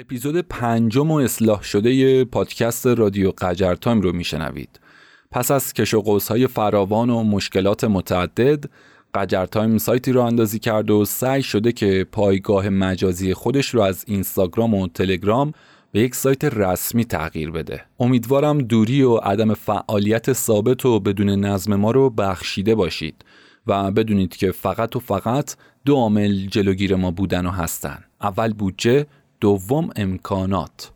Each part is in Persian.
اپیزود پنجم و اصلاح شده پادکست رادیو قجر تایم رو میشنوید. پس از کش و های فراوان و مشکلات متعدد قجر تایم سایتی رو راه اندازی کرد و سعی شده که پایگاه مجازی خودش رو از اینستاگرام و تلگرام به یک سایت رسمی تغییر بده. امیدوارم دوری و عدم فعالیت ثابت و بدون نظم ما رو بخشیده باشید و بدونید که فقط و فقط دو عامل جلوگیر ما بودن و هستن. اول بودجه دوم امکانات.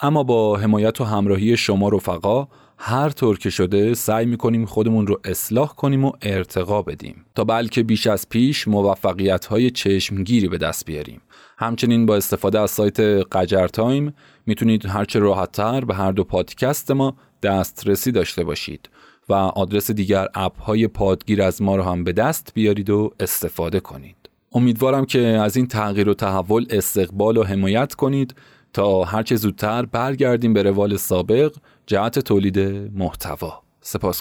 اما با حمایت و همراهی شما رفقا هر طور که شده سعی می‌کنیم خودمون رو اصلاح کنیم و ارتقا بدیم تا بلکه بیش از پیش موفقیت های چشمگیری به دست بیاریم. همچنین با استفاده از سایت قجر تایم می‌تونید هرچه راحتتر به هر دو پادکست ما دسترسی داشته باشید و آدرس دیگر اپ های پادگیر از ما رو هم به دست بیارید و استفاده کنید. امیدوارم که از این تغییر و تحول استقبال و حمایت کنید تا هرچه زودتر برگردیم به روال سابق جهت تولید محتوا. سپاس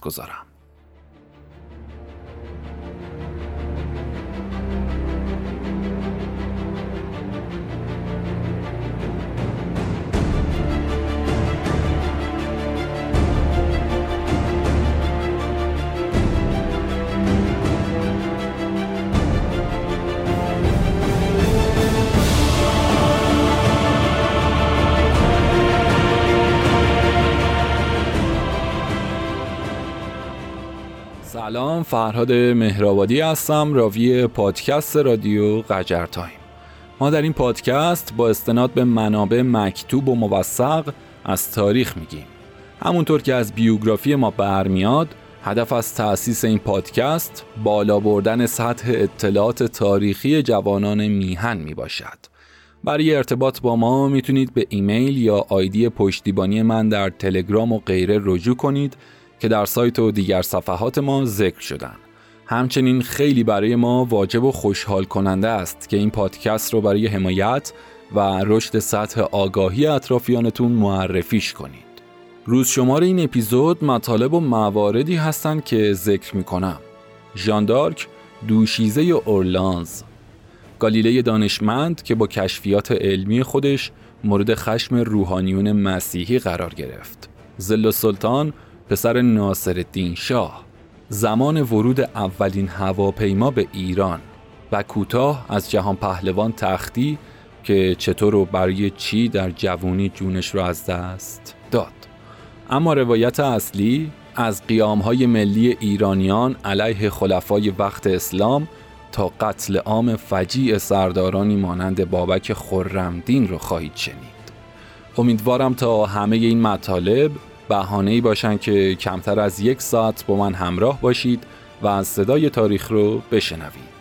سلام فرهاد مهرآبادی هستم راوی پادکست رادیو قجر تایم ما در این پادکست با استناد به منابع مکتوب و موثق از تاریخ میگیم همونطور که از بیوگرافی ما برمیاد هدف از تأسیس این پادکست بالا بردن سطح اطلاعات تاریخی جوانان میهن می باشد. برای ارتباط با ما می‌تونید به ایمیل یا آیدی پشتیبانی من در تلگرام و غیره رجوع کنید که در سایت و دیگر صفحات ما ذکر شدن. همچنین خیلی برای ما واجب و خوشحال کننده است که این پادکست رو برای حمایت و رشد سطح آگاهی اطرافیانتون معرفیش کنید. روز شمار این اپیزود مطالب و مواردی هستند که ذکر می کنم ژاندارک دوشیزه اورلانز. گالیله دانشمند که با کشفیات علمی خودش مورد خشم روحانیون مسیحی قرار گرفت. زل سلطان پسر ناصر الدین شاه زمان ورود اولین هواپیما به ایران و کوتاه از جهان پهلوان تختی که چطور و برای چی در جوونی جونش را از دست داد. اما روایت اصلی از قیامهای ملی ایرانیان علیه خلفای وقت اسلام تا قتل عام فجیع سردارانی مانند بابک خرمدین رو خواهید شنید. امیدوارم تا همه این مطالب بهانه ای باشن که کمتر از یک ساعت با من همراه باشید و از صدای تاریخ رو بشنوید.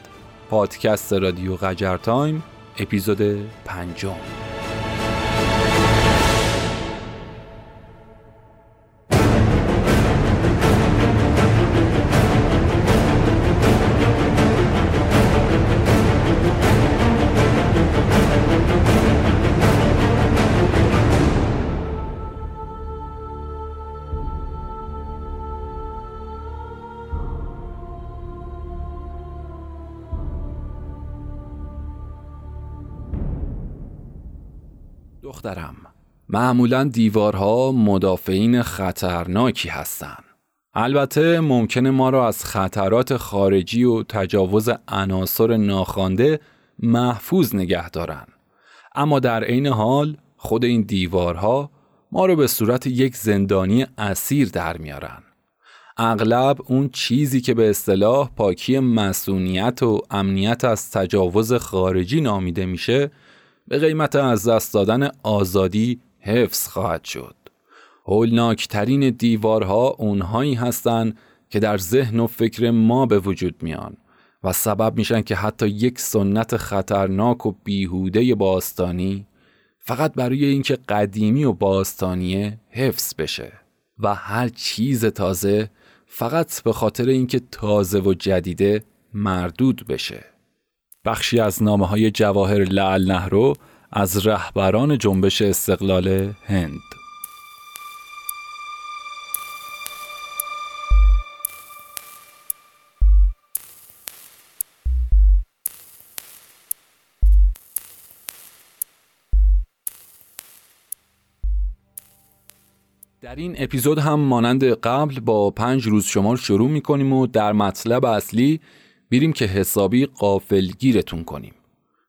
پادکست رادیو قجر تایم اپیزود پنجم. دخترم معمولا دیوارها مدافعین خطرناکی هستند. البته ممکنه ما را از خطرات خارجی و تجاوز عناصر ناخوانده محفوظ نگه دارن. اما در عین حال خود این دیوارها ما رو به صورت یک زندانی اسیر در میارن. اغلب اون چیزی که به اصطلاح پاکی مسئولیت و امنیت از تجاوز خارجی نامیده میشه به قیمت از دست دادن آزادی حفظ خواهد شد. هولناکترین دیوارها اونهایی هستند که در ذهن و فکر ما به وجود میان و سبب میشن که حتی یک سنت خطرناک و بیهوده باستانی فقط برای اینکه قدیمی و باستانیه حفظ بشه و هر چیز تازه فقط به خاطر اینکه تازه و جدیده مردود بشه. بخشی از نامه های جواهر لال نهرو از رهبران جنبش استقلال هند. در این اپیزود هم مانند قبل با پنج روز شمار شروع می کنیم و در مطلب اصلی بیریم که حسابی قافلگیرتون کنیم.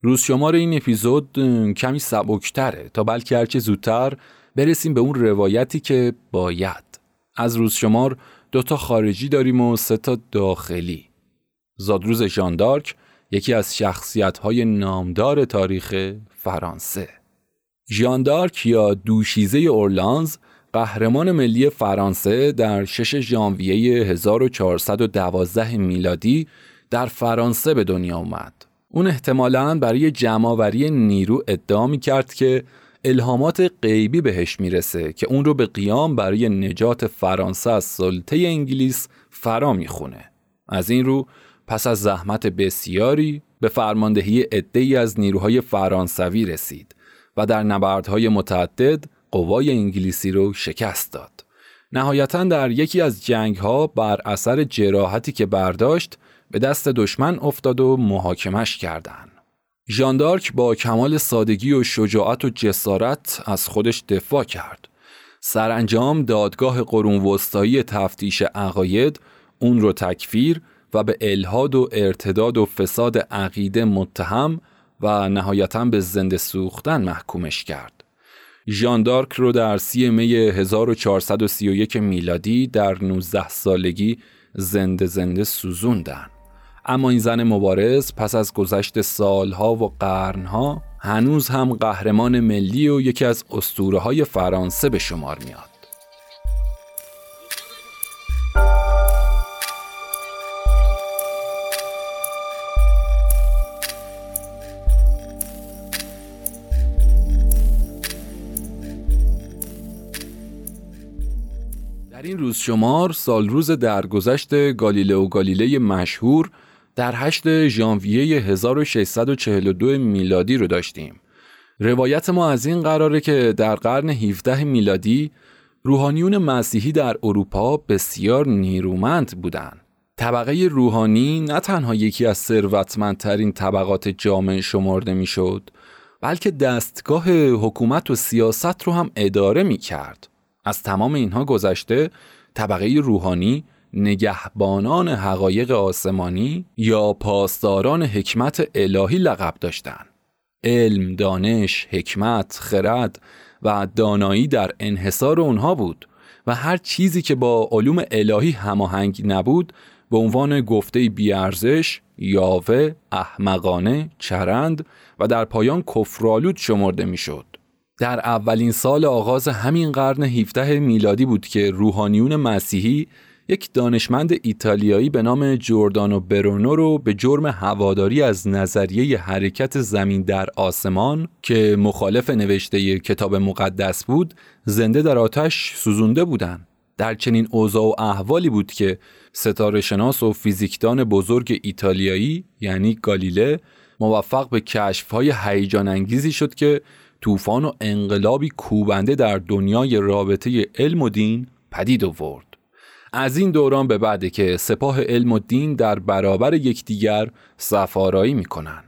روز شمار این اپیزود کمی سبکتره تا بلکه هرچه زودتر برسیم به اون روایتی که باید. از روز شمار دوتا خارجی داریم و سه تا داخلی. زادروز ژاندارک یکی از شخصیت های نامدار تاریخ فرانسه. ژاندارک یا دوشیزه اورلانز قهرمان ملی فرانسه در 6 ژانویه 1412 میلادی در فرانسه به دنیا اومد. اون احتمالاً برای جمعآوری نیرو ادعا می کرد که الهامات غیبی بهش می‌رسه که اون رو به قیام برای نجات فرانسه از سلطه انگلیس فرا می‌خونه. از این رو پس از زحمت بسیاری به فرماندهی عده‌ای از نیروهای فرانسوی رسید و در نبردهای متعدد قوای انگلیسی رو شکست داد. نهایتا در یکی از جنگ ها بر اثر جراحتی که برداشت به دست دشمن افتاد و محاکمش کردند. ژاندارک با کمال سادگی و شجاعت و جسارت از خودش دفاع کرد. سرانجام دادگاه قرون وسطایی تفتیش عقاید اون رو تکفیر و به الهاد و ارتداد و فساد عقیده متهم و نهایتا به زنده سوختن محکومش کرد. ژاندارک رو در سی می 1431 میلادی در 19 سالگی زنده زنده سوزوندن. اما این زن مبارز پس از گذشت سالها و قرنها هنوز هم قهرمان ملی و یکی از اسطوره های فرانسه به شمار میاد. در این روز شمار سال روز درگذشت گالیلئو گالیله مشهور در 8 ژانویه 1642 میلادی رو داشتیم. روایت ما از این قراره که در قرن 17 میلادی روحانیون مسیحی در اروپا بسیار نیرومند بودند. طبقه روحانی نه تنها یکی از ثروتمندترین طبقات جامعه شمرده می‌شد بلکه دستگاه حکومت و سیاست رو هم اداره می کرد. از تمام اینها گذشته طبقه روحانی نگهبانان حقایق آسمانی یا پاسداران حکمت الهی لقب داشتند. علم، دانش، حکمت، خرد و دانایی در انحصار اونها بود و هر چیزی که با علوم الهی هماهنگ نبود به عنوان گفته بیارزش، یاوه، احمقانه، چرند و در پایان کفرالود شمرده می‌شد. در اولین سال آغاز همین قرن 17 میلادی بود که روحانیون مسیحی یک دانشمند ایتالیایی به نام جوردانو برونو رو به جرم هواداری از نظریه حرکت زمین در آسمان که مخالف نوشته کتاب مقدس بود زنده در آتش سوزونده بودند. در چنین اوضاع و احوالی بود که ستاره شناس و فیزیکدان بزرگ ایتالیایی یعنی گالیله موفق به کشفهای هیجان انگیزی شد که طوفان و انقلابی کوبنده در دنیای رابطه علم و دین پدید آورد. از این دوران به بعد که سپاه علم و دین در برابر یکدیگر سفارایی می‌کنن.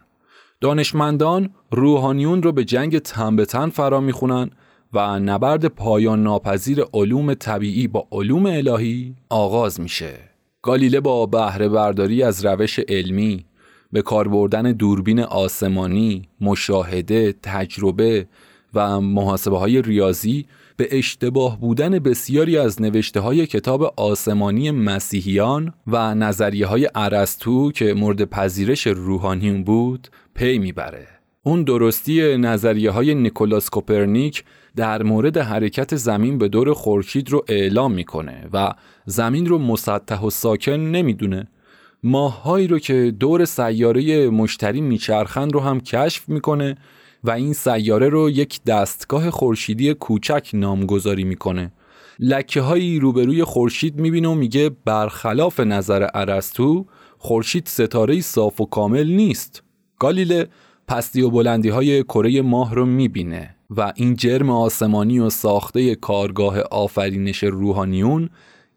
دانشمندان روحانیون رو به جنگ تن به تن فرا می‌خونن و نبرد پایان ناپذیر علوم طبیعی با علوم الهی آغاز میشه. گالیله با بهره برداری از روش علمی به کار بردن دوربین آسمانی، مشاهده، تجربه و محاسبه های ریاضی به اشتباه بودن بسیاری از نوشته های کتاب آسمانی مسیحیان و نظریه های عرستو که مورد پذیرش روحانیون بود پی می‌بره. اون درستی نظریه های نیکولاس کوپرنیک در مورد حرکت زمین به دور خورشید رو اعلام می‌کنه و زمین رو مسطح و ساکن نمی‌دونه ماههایی رو که دور سیاره مشتری میچرخند رو هم کشف می‌کنه و این سیاره رو یک دستگاه خورشیدی کوچک نامگذاری می‌کنه. لکه هایی روبروی خورشید می‌بینه و میگه برخلاف نظر ارسطو خورشید ستاره صاف و کامل نیست. گالیله پستی و بلندی های کره ماه رو می‌بینه و این جرم آسمانی و ساخته کارگاه آفرینش روحانیون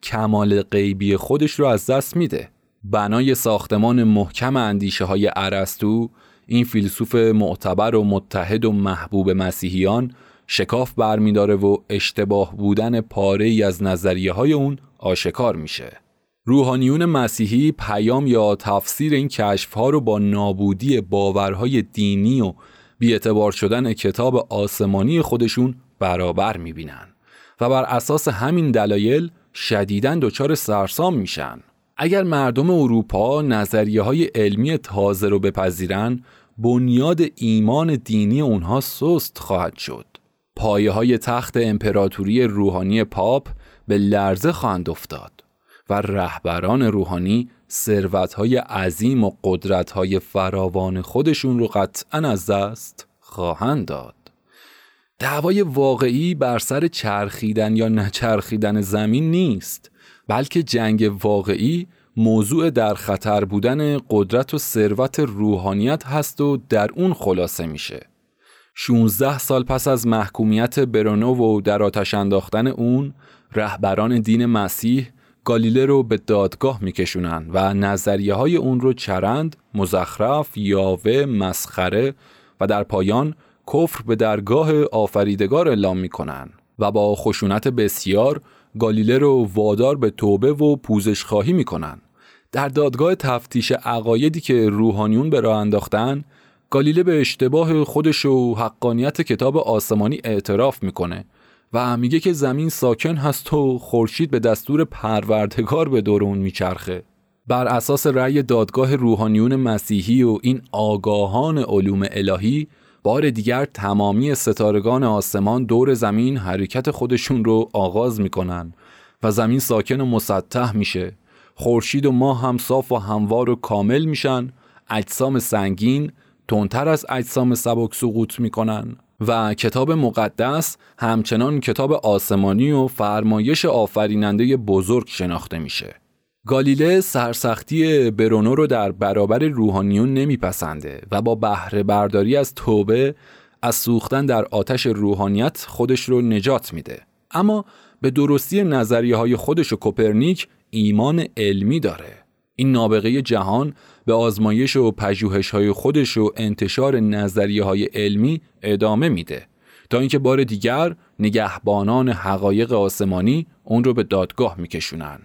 کمال غیبی خودش رو از دست میده. بنای ساختمان محکم اندیشه های ارسطو این فیلسوف معتبر و متحد و محبوب مسیحیان شکاف برمیداره و اشتباه بودن پاره ای از نظریه های اون آشکار میشه. روحانیون مسیحی پیام یا تفسیر این کشف ها رو با نابودی باورهای دینی و بیعتبار شدن کتاب آسمانی خودشون برابر می‌بینن و بر اساس همین دلایل شدیداً دچار سرسام میشن. اگر مردم اروپا نظریه های علمی تازه رو بپذیرن بنیاد ایمان دینی اونها سست خواهد شد. پایه های تخت امپراتوری روحانی پاپ به لرزه خواهند افتاد و رهبران روحانی ثروتهای عظیم و قدرتهای فراوان خودشون رو قطعا از دست خواهند داد. دعوای واقعی بر سر چرخیدن یا نچرخیدن زمین نیست بلکه جنگ واقعی موضوع در خطر بودن قدرت و ثروت روحانیت هست و در اون خلاصه میشه. 16 سال پس از محکومیت برونو و در آتش انداختن اون رهبران دین مسیح گالیله رو به دادگاه میکشونن و نظریه های اون رو چرند، مزخرف، یاوه، مسخره و در پایان کفر به درگاه آفریدگار اعلام می‌کنن و با خشونت بسیار گالیله رو وادار به توبه و پوزش خواهی می‌کنن. در دادگاه تفتیش عقایدی که روحانیون به راه انداختن گالیله به اشتباه خودش و حقانیت کتاب آسمانی اعتراف می‌کنه و میگه که زمین ساکن هست و خورشید به دستور پروردگار به دور اون میچرخه بر اساس رأی دادگاه روحانیون مسیحی و این آگاهان علوم الهی بار دیگر تمامی ستارگان آسمان دور زمین حرکت خودشون رو آغاز می‌کنن و زمین ساکن و مسطح میشه. خورشید و ماه هم صاف و هموار و کامل میشن. اجسام سنگین تندتر از اجسام سبک سقوط می‌کنن. و کتاب مقدس همچنان کتاب آسمانی و فرمایش آفریننده بزرگ شناخته میشه. گالیله سرسختی برونو رو در برابر روحانیون نمیپسنده و با بهره برداری از توبه از سوختن در آتش روحانیت خودش رو نجات میده. اما به درستی نظریه های خودش و کوپرنیک ایمان علمی داره. این نابغه جهان به آزمایش و پژوهش های خودش و انتشار نظریه های علمی ادامه میده تا اینکه بار دیگر نگهبانان حقایق آسمانی اون رو به دادگاه میکشونن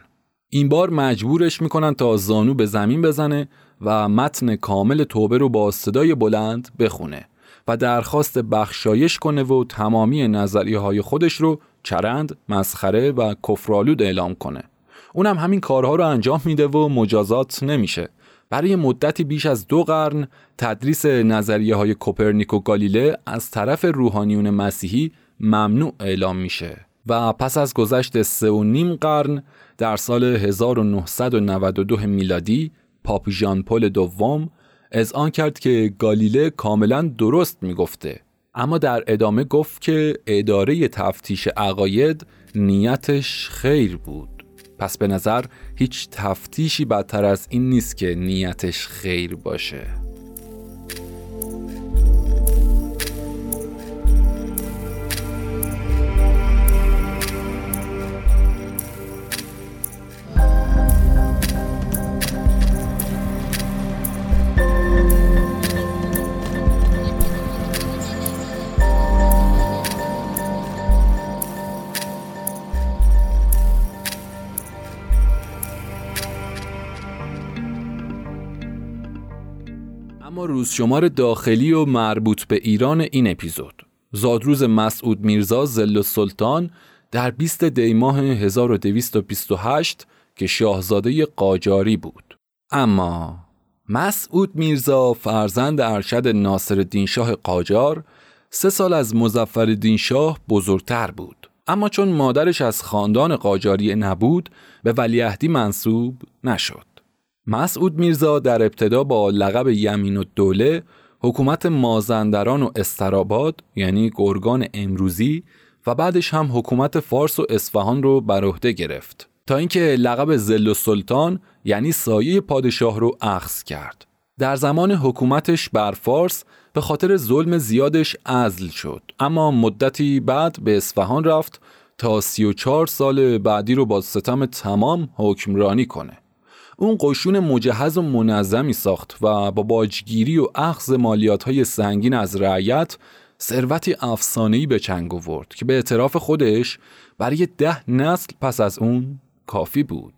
این بار مجبورش می‌کنن تا زانو به زمین بزنه و متن کامل توبه رو با صدای بلند بخونه و درخواست بخشایش کنه و تمامی نظریه های خودش رو چرند، مسخره و کفرالود اعلام کنه. اونم همین کارها رو انجام میده و مجازات نمیشه. برای مدتی بیش از دو قرن تدریس نظریه های کوپرنیک و گالیله از طرف روحانیون مسیحی ممنوع اعلام میشه و پس از گذشت سه و نیم قرن در سال 1992 میلادی پاپ ژان پل دوم آن کرد که گالیله کاملا درست می‌گفته. اما در ادامه گفت که اداره تفتیش عقاید نیتش خیر بود. پس به نظر هیچ تفتیشی بدتر از این نیست که نیتش خیر باشه. روز شمار داخلی و مربوط به ایران این اپیزود. زادروز مسعود میرزا زل سلطان در 20 دی ماه 1228 که شاهزاده قاجاری بود. اما مسعود میرزا فرزند ارشد ناصر شاه قاجار سه سال از مزفر شاه بزرگتر بود. اما چون مادرش از خاندان قاجاری نبود به ولیعهدی منصوب نشد. مسعود میرزا در ابتدا با لقب یمین و دوله حکومت مازندران و استراباد یعنی گرگان امروزی و بعدش هم حکومت فارس و اصفهان رو بر عهده گرفت. تا اینکه لقب زل و سلطان یعنی سایه پادشاه رو اخذ کرد. در زمان حکومتش بر فارس به خاطر ظلم زیادش ازل شد. اما مدتی بعد به اصفهان رفت تا 34 سال بعدی رو با ستم تمام حکمرانی کنه. اون قشون مجهز و منظمی ساخت و با باجگیری و اخذ مالیات های سنگین از رعیت ثروتی افسانه‌ای به چنگ آورد که به اعتراف خودش برای ده نسل پس از اون کافی بود.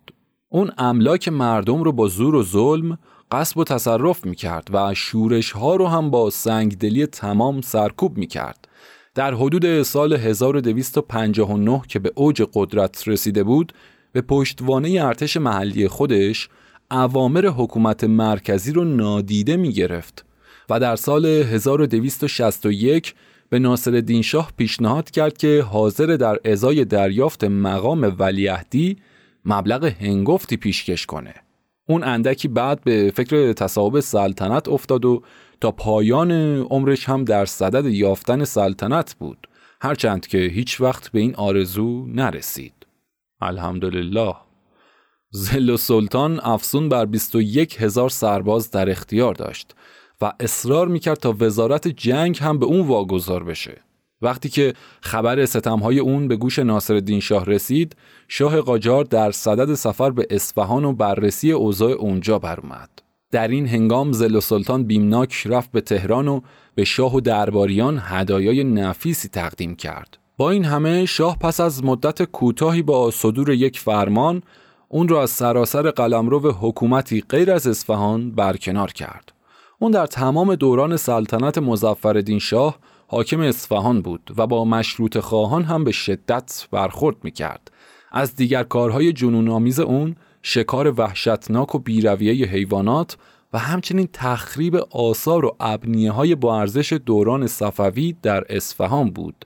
اون املاک مردم رو با زور و ظلم قصب و تصرف می‌کرد و شورش ها رو هم با سنگدلی تمام سرکوب می‌کرد. در حدود سال 1259 که به اوج قدرت رسیده بود به پشتوانه ارتش محلی خودش اوامر حکومت مرکزی رو نادیده می گرفت و در سال 1261 به ناصر شاه پیشنهاد کرد که حاضر در ازای دریافت مقام ولیعهدی مبلغ هنگفتی پیشکش کنه. اون اندکی بعد به فکر تصاحب سلطنت افتاد و تا پایان عمرش هم در صدد یافتن سلطنت بود هرچند که هیچ وقت به این آرزو نرسید. الحمدلله زل و سلطان افسون بر 21 هزار سرباز در اختیار داشت و اصرار می‌کرد تا وزارت جنگ هم به اون واگذار بشه. وقتی که خبر ستمهای اون به گوش ناصر شاه رسید، شاه قاجار در صدد سفر به اصفهان و بررسی اوضاع اونجا برآمد. در این هنگام زل و سلطان بیمناک رفت به تهران و به شاه و درباریان هدایای نفیسی تقدیم کرد. با این همه شاه پس از مدت کوتاهی با صدور یک فرمان اون را از سراسر قلمرو حکومتی غیر از اصفهان برکنار کرد. اون در تمام دوران سلطنت مزفردین شاه حاکم اصفهان بود و با مشروط خواهان هم به شدت برخورد می کرد. از دیگر کارهای جنونآمیز اون شکار وحشتناک و بیرویه حیوانات و همچنین تخریب آثار و ابنیه های با ارزش دوران صفوی در اصفهان بود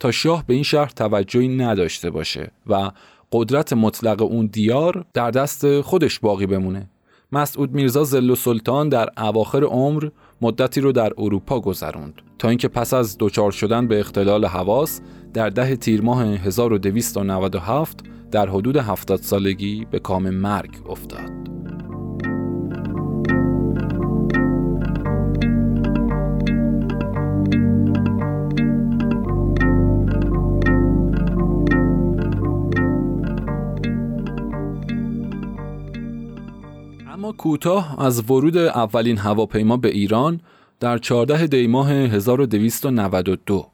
تا شاه به این شهر توجهی نداشته باشه و قدرت مطلق اون دیار در دست خودش باقی بمونه مسعود میرزا زل و سلطان در اواخر عمر مدتی رو در اروپا گذروند تا اینکه پس از دچار شدن به اختلال حواس در ده تیر ماه 1297 در حدود 70 سالگی به کام مرگ افتاد. کوتاه از ورود اولین هواپیما به ایران در 14 دی ماه 1292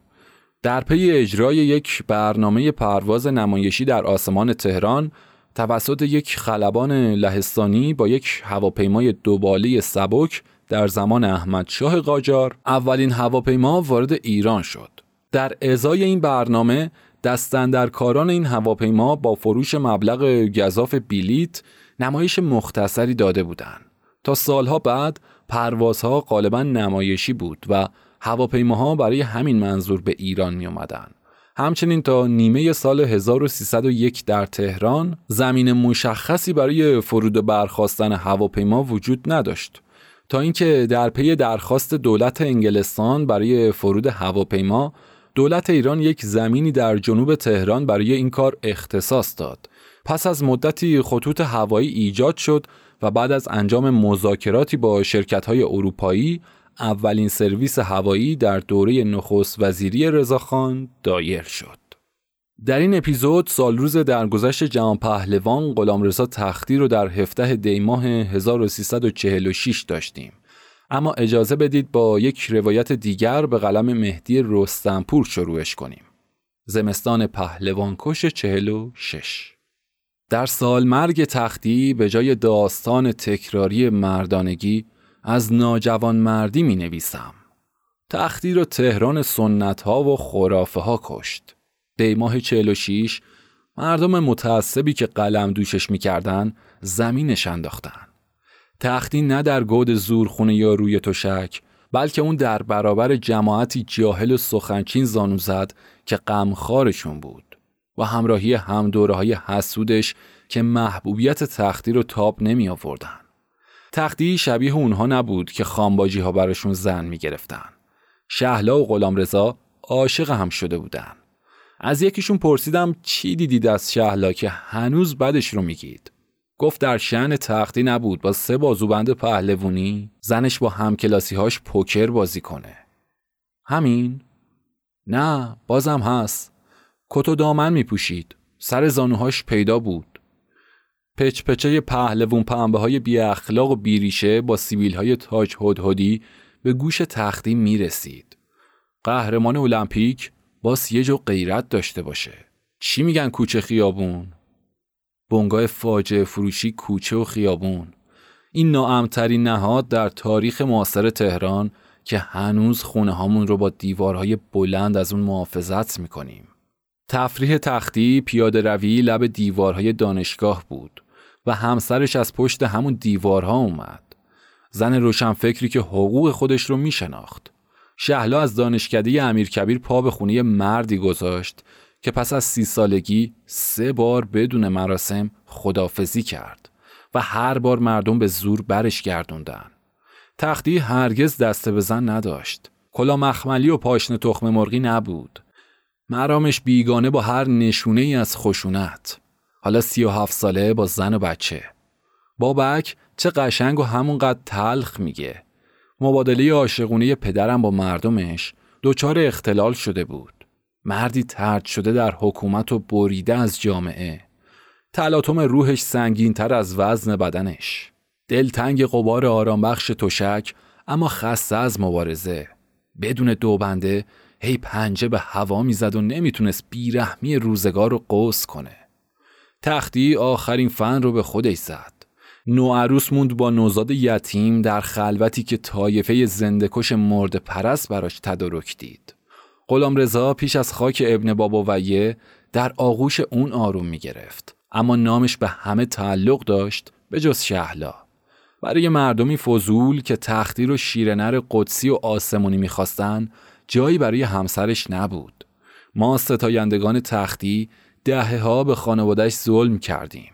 در پی اجرای یک برنامه پرواز نمایشی در آسمان تهران توسط یک خلبان لهستانی با یک هواپیمای دوباله سبک در زمان احمد شاه قاجار اولین هواپیما وارد ایران شد. در ازای این برنامه دستندرکاران این هواپیما با فروش مبلغ گذاف بیلیت نمایش مختصری داده بودند. تا سالها بعد پروازها غالبا نمایشی بود و هواپیماها برای همین منظور به ایران می اومدن. همچنین تا نیمه سال 1301 در تهران زمین مشخصی برای فرود برخواستن هواپیما وجود نداشت تا اینکه در پی درخواست دولت انگلستان برای فرود هواپیما دولت ایران یک زمینی در جنوب تهران برای این کار اختصاص داد پس از مدتی خطوط هوایی ایجاد شد و بعد از انجام مذاکراتی با شرکت‌های اروپایی اولین سرویس هوایی در دوره نخست وزیری رضاخان دایر شد. در این اپیزود سالروز درگذشت جهان پهلوان غلامرضا تختی رو در 17 دی ماه 1346 داشتیم. اما اجازه بدید با یک روایت دیگر به قلم مهدی رستنپور شروعش کنیم. زمستان پهلوان کش 46 در سال مرگ تختی به جای داستان تکراری مردانگی از ناجوان مردی می نویسم. تختی رو تهران سنت ها و خرافه ها کشت. دیماه 46 مردم متعصبی که قلم دوشش می‌کردن زمینش انداختن. تختی نه در گود زورخونه یا روی تشک بلکه اون در برابر جماعتی جاهل و سخنچین زانو زد که غمخوارشون بود و همراهی همدوره های حسودش که محبوبیت تختی رو تاب نمی آوردن. تختی شبیه اونها نبود که خانباجی ها براشون زن می گرفتن. شهلا و غلام رضا عاشق هم شده بودن. از یکیشون پرسیدم چی دیدید از شهلا که هنوز بدش رو میگید. گفت در شن تختی نبود با سه بازوبند پهلوونی زنش با همکلاسی هاش پوکر بازی کنه. همین؟ نه بازم هست. کت و دامن می پوشید. سر زانوهاش پیدا بود. پچ پچه پهلوون پنبه های بی اخلاق و بیریشه با سیبیل های تاج هدهدی به گوش تختی می رسید. قهرمان المپیک باس یه جو غیرت داشته باشه چی میگن کوچه خیابون بنگاه فاجعه فروشی کوچه و خیابون این ناامترین نهاد در تاریخ معاصر تهران که هنوز خونه هامون رو با دیوارهای بلند از اون محافظت می‌کنیم. تفریح تختی پیاده روی لب دیوارهای دانشگاه بود و همسرش از پشت همون دیوارها اومد. زن روشنفکری که حقوق خودش رو میشناخت. شهلا از دانشکده امیرکبیر پا به خونه مردی گذاشت که پس از سی سالگی سه بار بدون مراسم خدافزی کرد و هر بار مردم به زور برش گردوندن. تختی هرگز دسته به زن نداشت. کلا مخملی و پاشن تخم مرغی نبود. مرامش بیگانه با هر نشونه ای از خشونت. حالا سی و هفت ساله با زن و بچه. بابک چه قشنگ و همونقدر تلخ میگه. مبادله عاشقونه پدرم با مردمش دچار اختلال شده بود. مردی ترد شده در حکومت و بریده از جامعه. تلاطم روحش سنگینتر از وزن بدنش. دلتنگ قبار آرامبخش تشک اما خسته از مبارزه. بدون دو بنده هی پنجه به هوا می‌زد و نمی‌تونست بیرحمی روزگار رو قوس کنه. تختی آخرین فن رو به خودش زد. نوعروس موند با نوزاد یتیم در خلوتی که طایفه زندکش مرد پرست براش تدارک دید. غلام رضا پیش از خاک ابن بابا ویه در آغوش اون آروم می گرفت. اما نامش به همه تعلق داشت به جز شهلا. برای مردمی فضول که تختی رو شیرنر قدسی و آسمونی می‌خواستن جایی برای همسرش نبود. ما ستایندگان تختی دهه ها به خانوادش ظلم کردیم.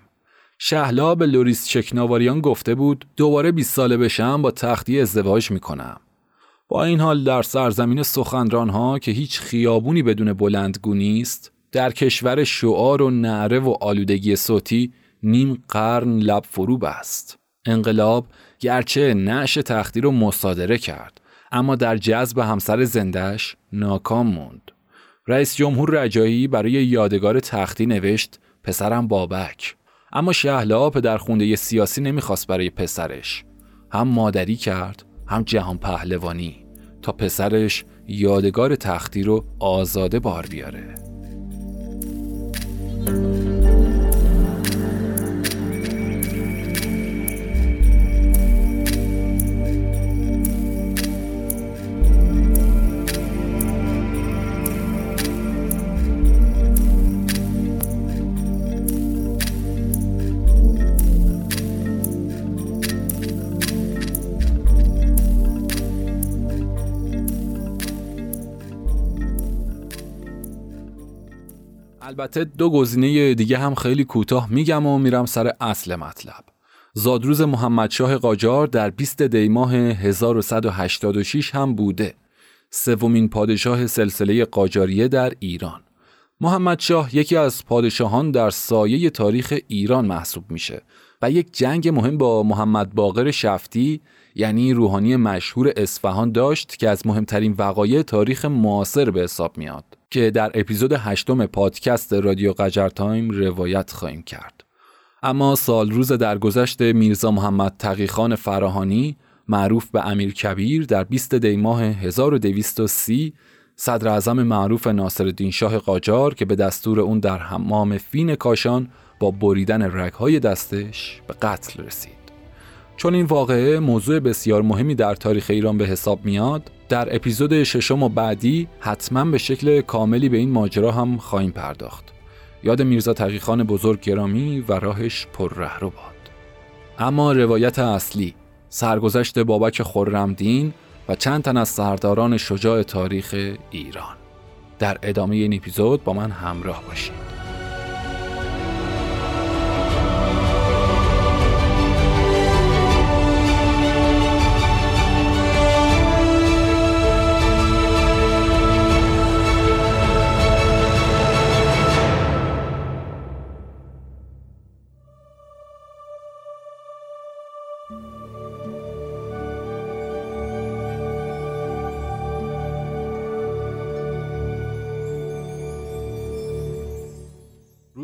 شهلا به لوریس چکناواریان گفته بود دوباره 20 ساله بشم با تختی ازدواج می‌کنم. با این حال در سرزمین سخنران ها که هیچ خیابونی بدون بلندگو نیست در کشور شعار و نعره و آلودگی صوتی نیم قرن لب فرو بست. انقلاب گرچه نعش تختی رو مصادره کرد اما در جذب همسر زندش ناکام موند. رئیس جمهور رجایی برای یادگار تختی نوشت پسرم بابک. اما شهلا پدرخونده سیاسی نمی‌خواست برای پسرش. هم مادری کرد هم جهان پهلوانی. تا پسرش یادگار تختی رو آزاده بار بیاره. البته دو گزینه دیگه هم خیلی کوتاه میگم و میرم سر اصل مطلب. زادروز محمدشاه قاجار در 20 دی ماه 1186 هم بوده. سومین پادشاه سلسله قاجاریه در ایران. محمدشاه یکی از پادشاهان در سایه تاریخ ایران محسوب میشه و یک جنگ مهم با محمد باقر شفتی یعنی روحانی مشهور اصفهان داشت که از مهمترین وقایع تاریخ معاصر به حساب میاد. که در اپیزود هشتم پادکست رادیو قجر تایم روایت خواهیم کرد. اما سال روز درگذشت میرزا محمد تقیخان فراهانی معروف به امیر کبیر در 20 دی ماه 1230 صدر اعظم معروف ناصر شاه قاجار که به دستور اون در حمام فین کاشان با بریدن رگهای دستش به قتل رسید. چون این واقعه موضوع بسیار مهمی در تاریخ ایران به حساب میاد در اپیزود ششم و بعدی حتما به شکل کاملی به این ماجرا هم خواهیم پرداخت. یاد میرزا تقیخان بزرگ گرامی و راهش پر ره رو باد. اما روایت اصلی سرگذشت بابک خرمدین و چند تن از سرداران شجاع تاریخ ایران. در ادامه این اپیزود با من همراه باشید.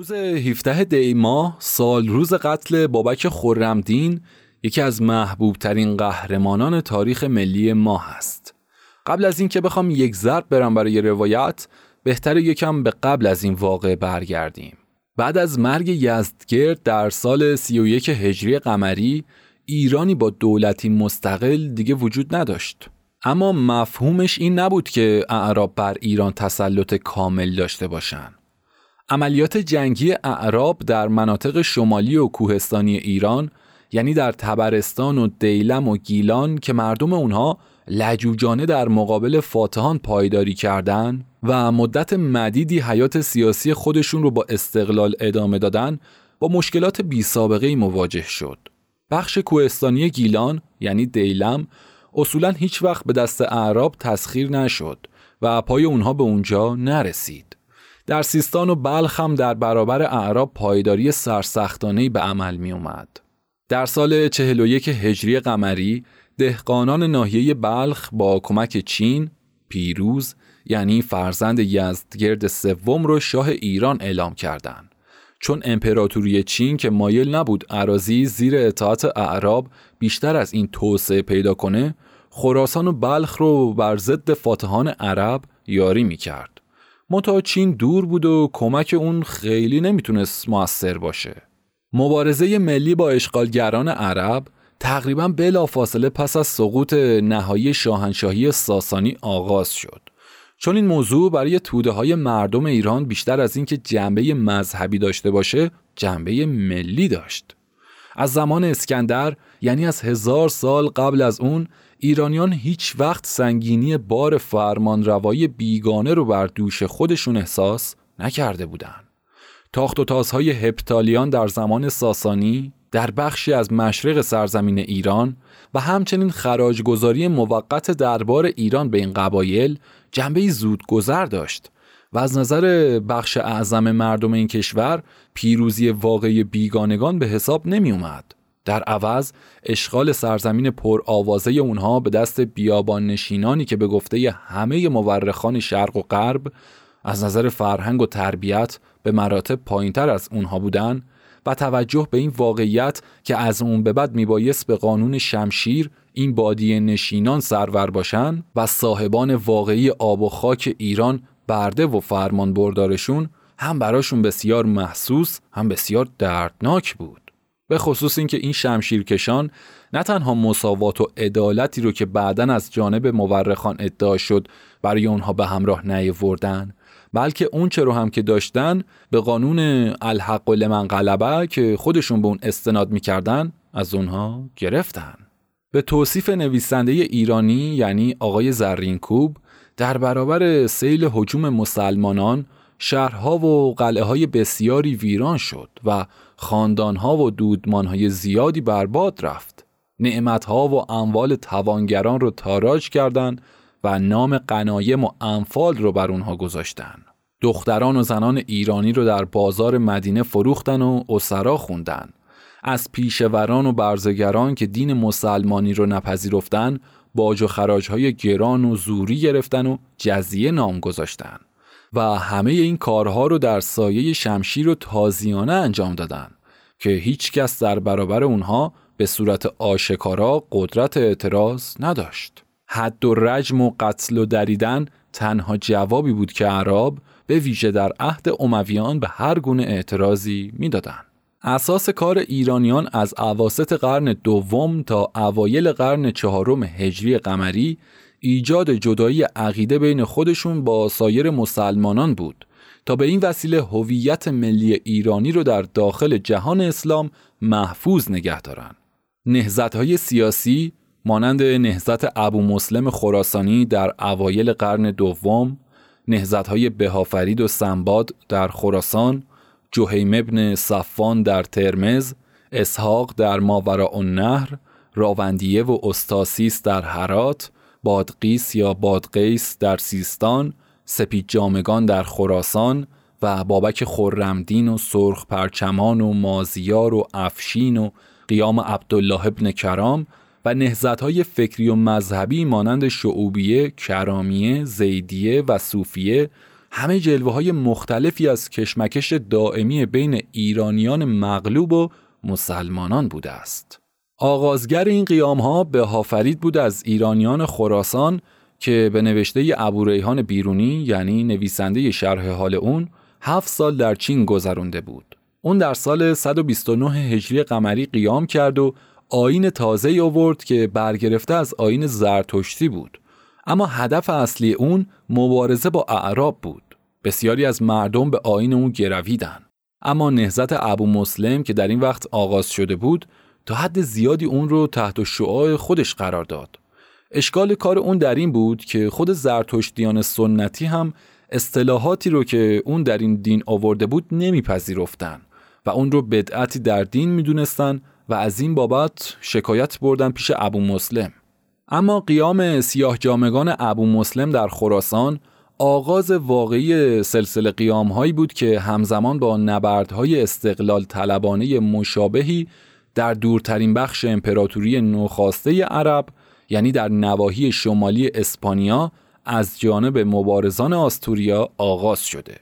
روز 17 دی ماه سال روز قتل بابک خورمدین یکی از محبوب ترین قهرمانان تاریخ ملی ما است. قبل از اینکه بخوام یک ضرب برم برای روایت بهتر یکم به قبل از این واقعه برگردیم بعد از مرگ یزدگرد در سال 31 هجری قمری ایرانی با دولتی مستقل دیگه وجود نداشت اما مفهومش این نبود که اعراب بر ایران تسلط کامل داشته باشند. عملیات جنگی اعراب در مناطق شمالی و کوهستانی ایران یعنی در تبرستان و دیلم و گیلان که مردم اونها لجوجانه در مقابل فاتحان پایداری کردند و مدت مدیدی حیات سیاسی خودشون رو با استقلال ادامه دادن با مشکلات بی سابقه مواجه شد. بخش کوهستانی گیلان یعنی دیلم اصولا هیچ وقت به دست اعراب تسخیر نشد و پای اونها به اونجا نرسید. در سیستان و بلخ هم در برابر اعراب پایداری سرسختانه به عمل می اومد. در سال 41 هجری قمری دهقانان ناحیه بلخ با کمک چین پیروز یعنی فرزند یزدگرد سوم رو شاه ایران اعلام کردند. چون امپراتوری چین که مایل نبود عراضی زیر اطاعت اعراب بیشتر از این توسعه پیدا کنه خراسان و بلخ رو بر ضد فاتحان عرب یاری می کرد. منتها چین دور بود و کمک اون خیلی نمی‌تونست موثر باشه. مبارزه ملی با اشغالگران عرب تقریبا بلافاصله پس از سقوط نهایی شاهنشاهی ساسانی آغاز شد. چون این موضوع برای توده های مردم ایران بیشتر از اینکه جنبه مذهبی داشته باشه جنبه ملی داشت. از زمان اسکندر یعنی از هزار سال قبل از اون ایرانیان هیچ وقت سنگینی بار فرمان روایی بیگانه رو بر دوش خودشون احساس نکرده بودند. تاخت و تازهای هپتالیان در زمان ساسانی در بخشی از مشرق سرزمین ایران و همچنین خراجگذاری موقت دربار ایران به این قبایل جنبه زود گذر داشت و از نظر بخش اعظم مردم این کشور پیروزی واقعی بیگانگان به حساب نمی اومد. در عوض اشغال سرزمین پر آوازه اونها به دست بیابان نشینانی که به گفته همه مورخان شرق و غرب از نظر فرهنگ و تربیت به مراتب پایینتر از اونها بودن و توجه به این واقعیت که از اون به بعد میبایست به قانون شمشیر این بادی نشینان سرور باشن و صاحبان واقعی آب و خاک ایران برده و فرمان بردارشون هم براشون بسیار محسوس هم بسیار دردناک بود. به خصوص اینکه این شمشیرکشان نه تنها مساوات و عدالتی رو که بعدا از جانب مورخان ادعا شد برای اونها به همراه نیاوردن بلکه اون چه رو هم که داشتن به قانون الحق لمن غلبه که خودشون به اون استناد می‌کردن از اونها گرفتن. به توصیف نویسنده ایرانی یعنی آقای زرینکوب در برابر سیل حجوم مسلمانان شهرها و قلعه های بسیاری ویران شد و خاندانها و دودمانهای زیادی برباد رفت نعمتها و اموال توانگران رو تاراج کردند و نام قنایم و انفال رو بر اونها گذاشتن. دختران و زنان ایرانی رو در بازار مدینه فروختن و اسرا خوندن. از پیشوران و برزگران که دین مسلمانی رو نپذیرفتن باج و خراجهای گران و زوری گرفتن و جزیه نام گذاشتن و همه این کارها رو در سایه شمشیر و تازیانه انجام دادن که هیچ کس در برابر اونها به صورت آشکارا قدرت اعتراض نداشت. حد و رجم و قتل و دریدن تنها جوابی بود که عرب به ویژه در عهد امویان به هر گونه اعتراضی می‌دادند. اساس کار ایرانیان از عواست قرن دوم تا اوایل قرن چهارم هجری قمری ایجاد جدایی عقیده بین خودشون با سایر مسلمانان بود تا به این وسیله هویت ملی ایرانی رو در داخل جهان اسلام محفوظ نگه دارن. نهزت های سیاسی مانند نهزت ابو مسلم خراسانی در اوایل قرن دوم، نهزت های بهافرید و سنباد در خراسان، جوهیم ابن صفان در ترمز، اسحاق در ماورا النهر، راوندیه و استاسیس در هرات، بادقیس یا بادقیس در سیستان، سپید جامگان در خراسان و بابک خرمدین و سرخ پرچمان و مازیار و افشین و قیام عبدالله ابن کرام و های فکری و مذهبی مانند شعوبیه، کرامیه، زیدیه و صوفیه همه جلوه های مختلفی از کشمکش دائمی بین ایرانیان مغلوب و مسلمانان بوده است. آغازگر این قیام ها به هافرید بود از ایرانیان خراسان که به نوشته ابو ریحان بیرونی یعنی نویسنده شرح حال اون هفت سال در چین گذرونده بود. اون در سال 129 هجری قمری قیام کرد و آین تازه آورد که برگرفته از آین زرتشتی بود. اما هدف اصلی اون مبارزه با اعراب بود. بسیاری از مردم به آین اون گرویدن. اما نهزت ابو مسلم که در این وقت آغاز شده بود تا حد زیادی اون رو تحت شعاع خودش قرار داد. اشکال کار اون در این بود که خود زرتشتیان سنتی هم اصطلاحاتی رو که اون در این دین آورده بود نمیپذیرفتن و اون رو بدعتی در دین می‌دونستن و از این بابت شکایت بردن پیش ابو مسلم. اما قیام سیاه جامگان ابو مسلم در خراسان آغاز واقعی سلسله قیام هایی بود که همزمان با نبردهای استقلال طلبانه مشابهی در دورترین بخش امپراتوری نوخاسته عرب یعنی در نواحی شمالی اسپانیا از جانب مبارزان آستوریا آغاز شده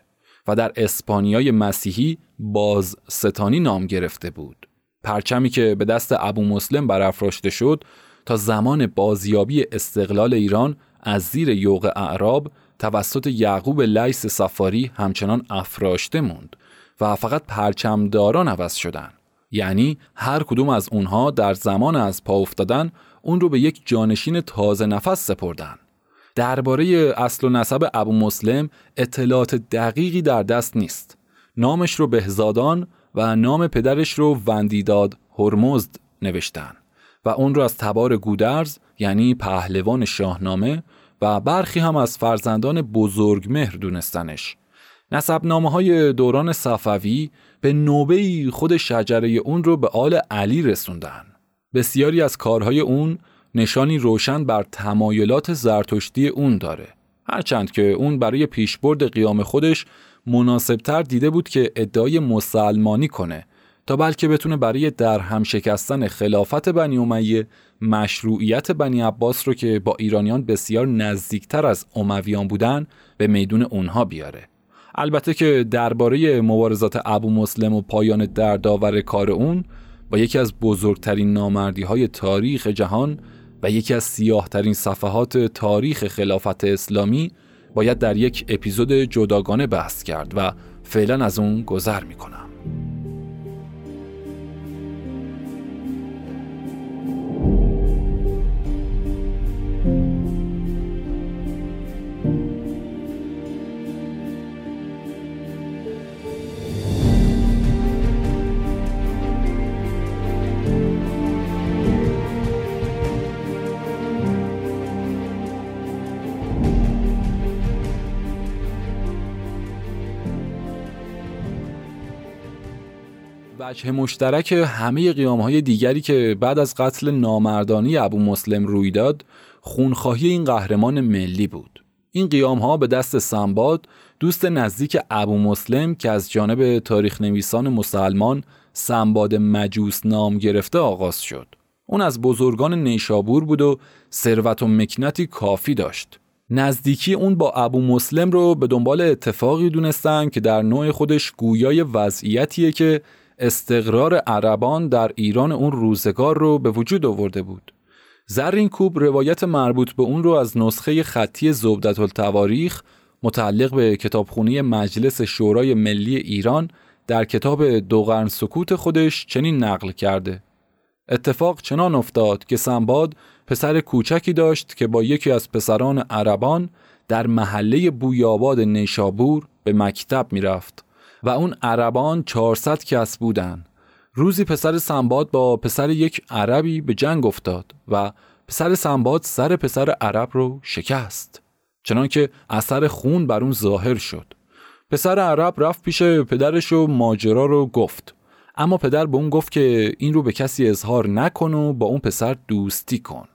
و در اسپانیای مسیحی باز ستانی نام گرفته بود. پرچمی که به دست ابو مسلم برافراشته شد تا زمان بازیابی استقلال ایران از زیر یوغ اعراب توسط یعقوب لیس سفاری همچنان افراشته موند و فقط پرچمداران عوض شدند. یعنی هر کدوم از اونها در زمان از پا افتادن اون رو به یک جانشین تازه نفس سپردن. درباره اصل و نسب ابو مسلم اطلاعات دقیقی در دست نیست. نامش رو بهزادان و نام پدرش رو وندیداد هرمزد نوشتن و اون رو از تبار گودرز یعنی پهلوان شاهنامه و برخی هم از فرزندان بزرگ مهر دونستنش. نسب نامه های دوران صفوی به نوبه خود شجره اون رو به آل علی رسوندن. بسیاری از کارهای اون نشانی روشن بر تمایلات زرتشتی اون داره. هرچند که اون برای پیشبرد قیام خودش مناسبتر دیده بود که ادعای مسلمانی کنه تا بلکه بتونه برای در هم شکستن خلافت بنی امیه مشروعیت بنی عباس رو که با ایرانیان بسیار نزدیکتر از امویان بودن به میدون اونها بیاره. البته که درباره مبارزات ابو مسلم و پایان دردآور کار اون با یکی از بزرگترین نامردی های تاریخ جهان و یکی از سیاهترین صفحات تاریخ خلافت اسلامی باید در یک اپیزود جداگانه بحث کرد و فعلا از اون گذر می‌کنم وجه مشترک همه قیام های دیگری که بعد از قتل نامردانی ابو مسلم روی داد خونخواهی این قهرمان ملی بود. این قیام ها به دست سنباد دوست نزدیک ابو مسلم که از جانب تاریخ نویسان مسلمان سنباد مجوس نام گرفته آغاز شد. اون از بزرگان نیشابور بود و ثروت و مکنتی کافی داشت. نزدیکی اون با ابو مسلم رو به دنبال اتفاقی دونستن که در نوع خودش گویای وضعیتیه که استقرار عربان در ایران اون روزگار رو به وجود آورده بود. زرین کوب روایت مربوط به اون رو از نسخه خطی زبدت التواریخ متعلق به کتابخونی مجلس شورای ملی ایران در کتاب دوغرن سکوت خودش چنین نقل کرده. اتفاق چنان افتاد که سنباد پسر کوچکی داشت که با یکی از پسران عربان در محله بویاباد نیشابور به مکتب می‌رفت. و اون عربان 400 کس بودن. روزی پسر سنباد با پسر یک عربی به جنگ افتاد و پسر سنباد سر پسر عرب رو شکست چنانکه اثر خون بر اون ظاهر شد. پسر عرب رفت پیش پدرش و ماجرا رو گفت اما پدر به اون گفت که این رو به کسی اظهار نکن و با اون پسر دوستی کن.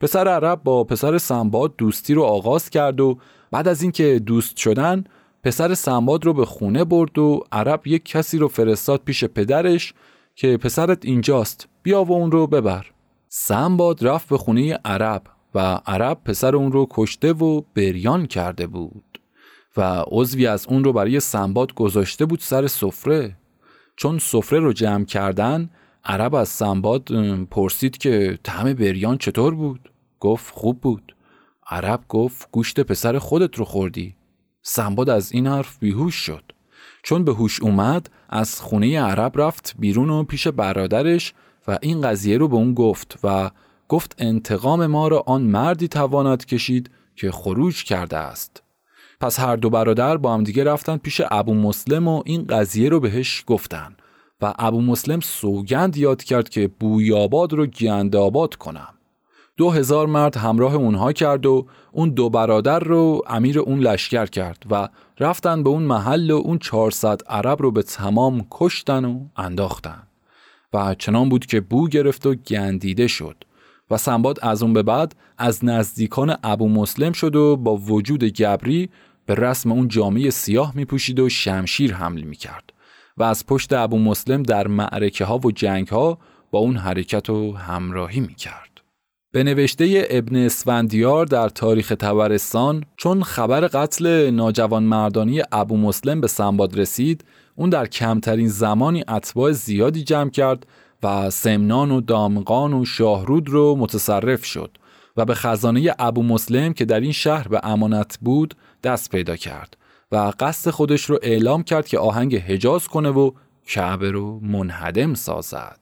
پسر عرب با پسر سنباد دوستی رو آغاز کرد و بعد از اینکه دوست شدن پسر سنباد رو به خونه برد و عرب یک کسی رو فرستاد پیش پدرش که پسرت اینجاست بیا و اون رو ببر. سنباد رفت به خونه عرب و عرب پسر اون رو کشته و بریان کرده بود و عضوی از اون رو برای سنباد گذاشته بود سر سفره. چون سفره رو جمع کردن عرب از سنباد پرسید که طعم بریان چطور بود؟ گفت خوب بود. عرب گفت گوشت پسر خودت رو خوردی. سنباد از این حرف بیهوش شد. چون به هوش اومد از خونه عرب رفت بیرون و پیش برادرش و این قضیه رو به اون گفت و گفت انتقام ما را آن مردی تواند کشید که خروج کرده است. پس هر دو برادر با هم دیگه رفتن پیش ابو مسلم و این قضیه رو بهش گفتن و ابو مسلم سوگند یاد کرد که بویاباد رو گنده آباد کنم. دو هزار مرد همراه اونها کرد و اون دو برادر رو امیر اون لشکر کرد و رفتن به اون محل و اون 400 عرب رو به تمام کشتن و انداختن و چنان بود که بو گرفت و گندیده شد و سنباد از اون به بعد از نزدیکان ابو مسلم شد و با وجود گبری به رسم اون جامعه سیاه می پوشید و شمشیر حمل می کرد و از پشت ابو مسلم در معرکه ها و جنگ ها با اون حرکت و همراهی می کرد. به نوشته ابن اسفندیار در تاریخ تبرستان چون خبر قتل ناجوان مردانی ابو مسلم به سنباد رسید اون در کمترین زمانی اتباع زیادی جمع کرد و سمنان و دامغان و شاهرود رو متصرف شد و به خزانه ابو مسلم که در این شهر به امانت بود دست پیدا کرد و قصد خودش رو اعلام کرد که آهنگ حجاز کنه و کعبه رو منهدم سازد.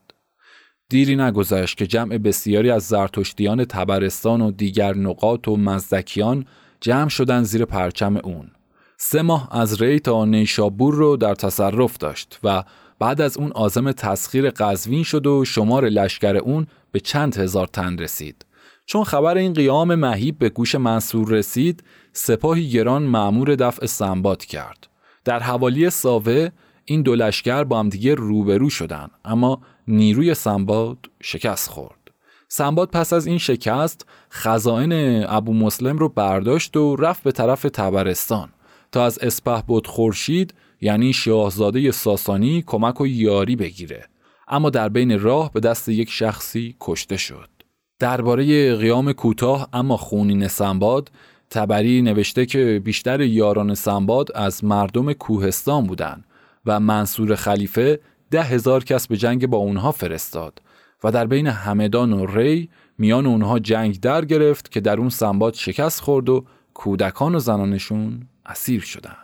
دیری نگذشت که جمع بسیاری از زرتشتیان تبرستان و دیگر نقاط و مزدکیان جمع شدن زیر پرچم اون. سه ماه از ری تا نیشابور رو در تصرف داشت و بعد از اون آزم تسخیر قزوین شد و شمار لشکر اون به چند هزار تن رسید. چون خبر این قیام مهیب به گوش منصور رسید، سپاهی گران معمور دفع سنباد کرد. در حوالی ساوه این دو لشکر با هم دیگه روبرو شدن اما نیروی سنباد شکست خورد. سنباد پس از این شکست خزائن ابو مسلم رو برداشت و رفت به طرف تبرستان تا از اسپه بود خورشید یعنی شاهزاده ساسانی کمک و یاری بگیره اما در بین راه به دست یک شخصی کشته شد درباره قیام کوتاه اما خونین سنباد تبری نوشته که بیشتر یاران سنباد از مردم کوهستان بودند و منصور خلیفه ده هزار کس به جنگ با اونها فرستاد و در بین همدان و ری میان اونها جنگ در گرفت که در اون سنباد شکست خورد و کودکان و زنانشون اسیر شدن.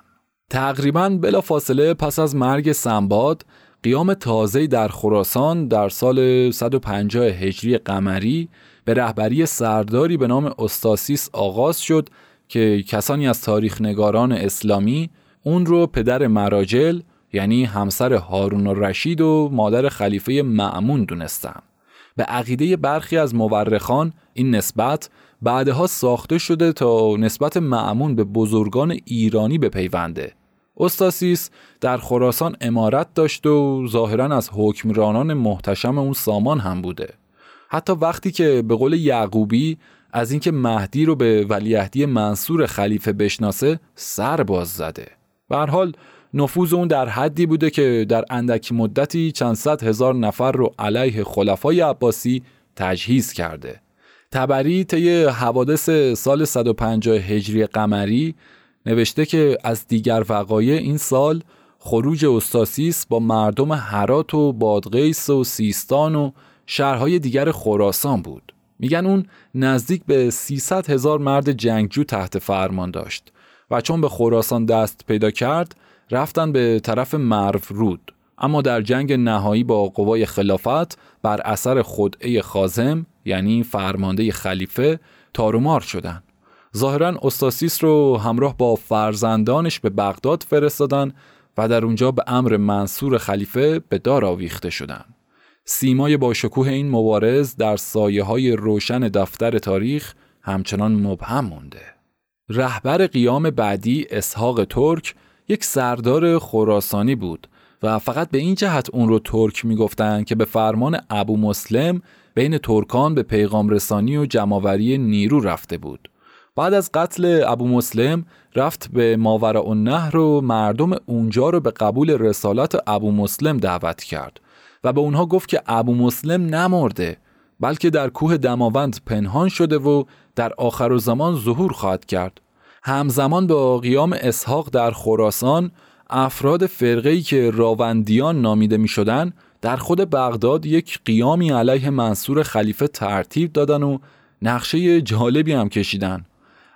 تقریبا بلا فاصله پس از مرگ سنباد قیام تازه در خراسان در سال 150 هجری قمری به رهبری سرداری به نام استاسیس آغاز شد که کسانی از تاریخ نگاران اسلامی اون رو پدر مراجل یعنی همسر هارون رشید و مادر خلیفه معمون دونستن. به عقیده برخی از مورخان این نسبت بعدها ساخته شده تا نسبت معمون به بزرگان ایرانی بپیونده. استاسیس در خراسان امارت داشت و ظاهرا از حکمرانان محتشم اون سامان هم بوده. حتی وقتی که به قول یعقوبی از اینکه مهدی رو به ولیعهدی منصور خلیفه بشناسه سر باز زده. به حال نفوذ اون در حدی بوده که در اندکی مدتی چند صد هزار نفر رو علیه خلفای عباسی تجهیز کرده. تبری طی حوادث سال 150 هجری قمری نوشته که از دیگر وقایع این سال خروج استاسیس با مردم هرات و بادغیس و سیستان و شهرهای دیگر خراسان بود. میگن اون نزدیک به 300 هزار مرد جنگجو تحت فرمان داشت و چون به خراسان دست پیدا کرد رفتن به طرف مرو رود اما در جنگ نهایی با قوای خلافت بر اثر خدعه خازم یعنی فرمانده خلیفه تارومار شدن ظاهرا استاسیس رو همراه با فرزندانش به بغداد فرستادن و در اونجا به امر منصور خلیفه به دار آویخته شدند. سیمای با شکوه این مبارز در سایه های روشن دفتر تاریخ همچنان مبهم مونده. رهبر قیام بعدی اسحاق ترک یک سردار خراسانی بود و فقط به این جهت اون رو ترک می‌گفتند که به فرمان ابو مسلم بین ترکان به پیغام رسانی و جمعوری نیرو رفته بود. بعد از قتل ابو مسلم رفت به ماورا نهر و مردم اونجا رو به قبول رسالت ابو مسلم دعوت کرد و به اونها گفت که ابو مسلم نمرده بلکه در کوه دماوند پنهان شده و در آخر و زمان ظهور خواهد کرد همزمان با قیام اسحاق در خراسان افراد فرقه‌ای که راوندیان نامیده می شدن در خود بغداد یک قیامی علیه منصور خلیفه ترتیب دادن و نقشه جالبی هم کشیدن.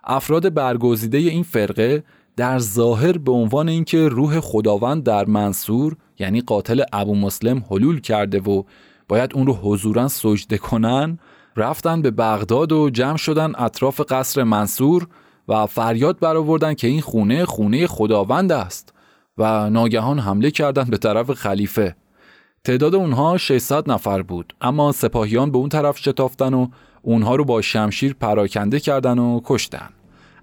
افراد برگزیده این فرقه در ظاهر به عنوان اینکه روح خداوند در منصور یعنی قاتل ابو مسلم حلول کرده و باید اون رو حضورا سجده کنن رفتن به بغداد و جمع شدن اطراف قصر منصور و فریاد برآوردن که این خونه خونه خداوند است و ناگهان حمله کردند به طرف خلیفه. تعداد اونها 600 نفر بود اما سپاهیان به اون طرف شتافتن و اونها رو با شمشیر پراکنده کردن و کشتن.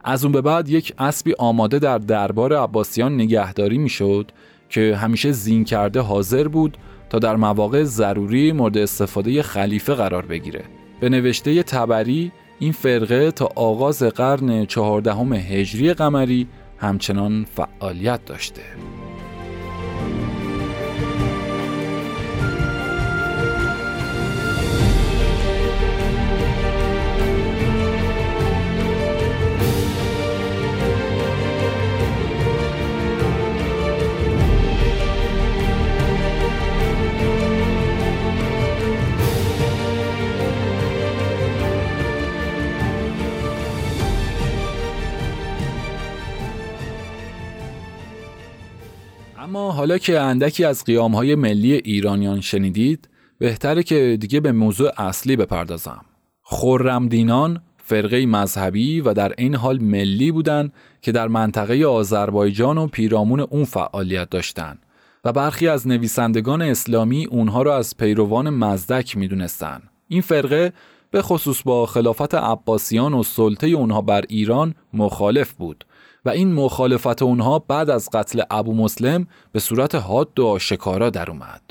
از اون به بعد یک اسبی آماده در دربار عباسیان نگهداری می‌شد که همیشه زین کرده حاضر بود تا در مواقع ضروری مورد استفاده خلیفه قرار بگیره. به نوشته تبری این فرقه تا آغاز قرن چهاردهم هجری قمری همچنان فعالیت داشته. حالا که اندکی از های ملی ایرانیان شنیدید بهتره که دیگه به موضوع اصلی بپردازم خرمدینان فرقه مذهبی و در این حال ملی بودند که در منطقه آذربایجان و پیرامون اون فعالیت داشتند و برخی از نویسندگان اسلامی اونها را از پیروان مزدک می‌دونستند. این فرقه به خصوص با خلافت عباسیان و سلطه اونها بر ایران مخالف بود و این مخالفت اونها بعد از قتل ابو مسلم به صورت حاد و آشکارا در اومد.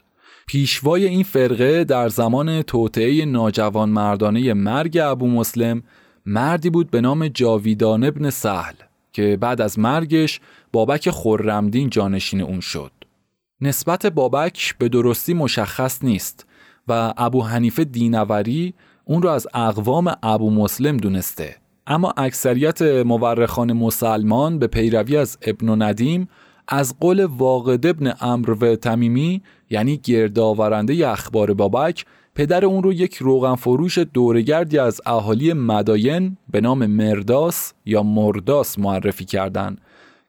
پیشوای این فرقه در زمان توطعه ناجوان مردانه مرگ ابو مسلم مردی بود به نام جاویدان ابن سهل که بعد از مرگش بابک خرمدین جانشین اون شد. نسبت بابک به درستی مشخص نیست و ابو حنیفه دینوری اون رو از اقوام ابو مسلم دونسته اما اکثریت مورخان مسلمان به پیروی از ابن ندیم از قول واقد ابن امر و تمیمی یعنی گردآورنده اخبار بابک پدر اون رو یک روغن فروش دورگردی از اهالی مداین به نام مرداس یا مرداس معرفی کردند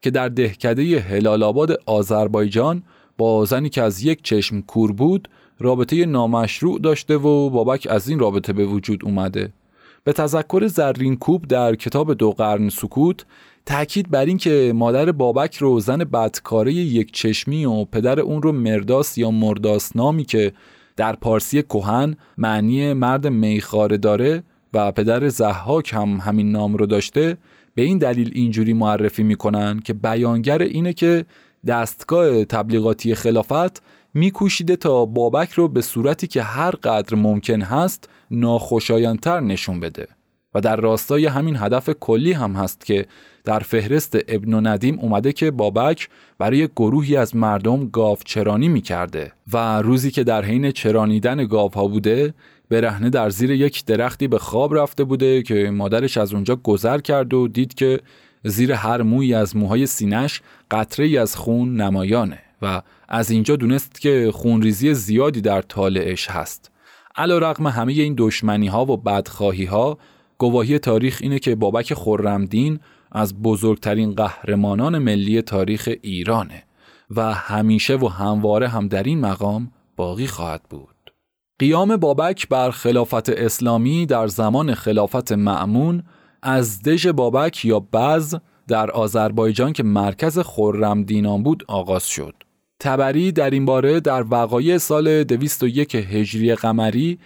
که در دهکده هلال آباد آذربایجان با زنی که از یک چشم کور بود رابطه نامشروع داشته و بابک از این رابطه به وجود اومده. به تذکر زرین کوب در کتاب دو قرن سکوت تاکید بر این که مادر بابک رو زن بدکاره یک چشمی و پدر اون رو مرداس یا مرداس نامی که در پارسی کهن معنی مرد میخاره داره و پدر زحاک هم همین نام رو داشته به این دلیل اینجوری معرفی می‌کنن که بیانگر اینه که دستگاه تبلیغاتی خلافت میکوشیده تا بابک رو به صورتی که هر قدر ممکن هست ناخوشایندتر نشون بده. و در راستای همین هدف کلی هم هست که در فهرست ابن ندیم اومده که بابک برای گروهی از مردم گاو چرانی می‌کرده و روزی که در حین چرانیدن گاوها بوده برهنه در زیر یک درختی به خواب رفته بوده که مادرش از اونجا گذر کرد و دید که زیر هر موی از موهای سینش قطره از خون نمایانه. و از اینجا دونست که خونریزی زیادی در طالعش هست علا رقم همه این دشمنی ها و بدخواهی ها گواهی تاریخ اینه که بابک خرمدین از بزرگترین قهرمانان ملی تاریخ ایرانه و همیشه و همواره هم در این مقام باقی خواهد بود. قیام بابک بر خلافت اسلامی در زمان خلافت معمون از دژ بابک یا بز در آذربایجان که مرکز خرمدینان بود آغاز شد. تبری در این باره در وقایع سال 201 هجری قمری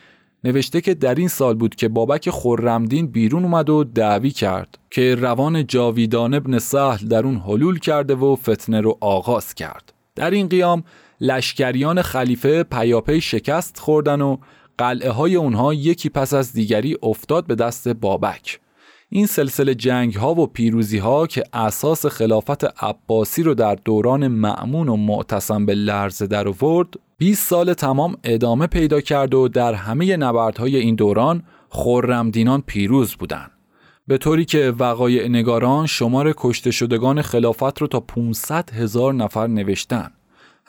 نوشته که در این سال بود که بابک خرمدین بیرون اومد و دعوی کرد که روان جاویدان ابن سهل در اون حلول کرده و فتنه رو آغاز کرد. در این قیام لشکریان خلیفه پیاپی شکست خوردن و قلعه های اونها یکی پس از دیگری افتاد به دست بابک. این سلسله جنگ ها و پیروزی ها که اساس خلافت عباسی رو در دوران معمون و معتصم به لرزه در آورد 20 سال تمام ادامه پیدا کرد و در همه نبردهای این دوران خرمدینان پیروز بودند. به طوری که وقایع نگاران شمار کشته شدگان خلافت رو تا 500 هزار نفر نوشتن.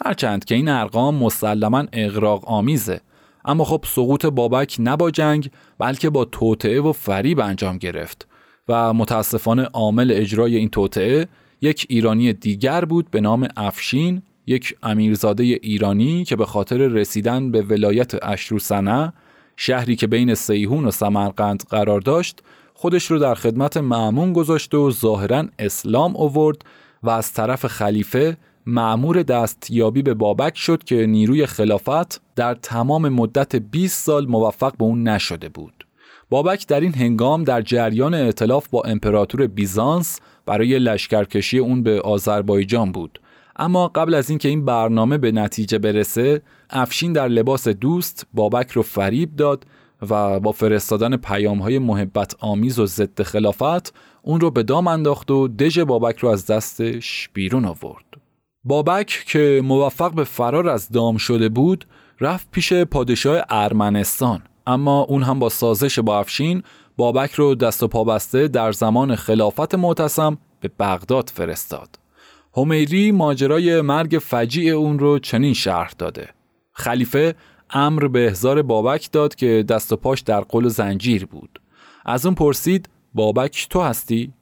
هرچند که این ارقام مسلما اغراق آمیزه اما خب سقوط بابک نه با جنگ بلکه با توطعه و فریب انجام گرفت و متاسفانه عامل اجرای این توطعه یک ایرانی دیگر بود به نام افشین یک امیرزاده ایرانی که به خاطر رسیدن به ولایت اشروسنه شهری که بین سیهون و سمرقند قرار داشت خودش رو در خدمت معمون گذاشت و ظاهرا اسلام اوورد و از طرف خلیفه معمور دستیابی به بابک شد که نیروی خلافت در تمام مدت 20 سال موفق به اون نشده بود. بابک در این هنگام در جریان اعتلاف با امپراتور بیزانس برای لشکرکشی اون به آذربایجان بود اما قبل از اینکه این برنامه به نتیجه برسه افشین در لباس دوست بابک رو فریب داد و با فرستادن پیام های محبت آمیز و ضد خلافت اون رو به دام انداخت و دژ بابک رو از دستش بیرون آورد. بابک که موفق به فرار از دام شده بود رفت پیش پادشاه ارمنستان اما اون هم با سازش با افشین بابک رو دست و پا بسته در زمان خلافت معتصم به بغداد فرستاد. همیری ماجرای مرگ فجیع اون رو چنین شرح داده. خلیفه امر به احضار بابک داد که دست و پاش در قل زنجیر بود. از اون پرسید بابک تو هستی؟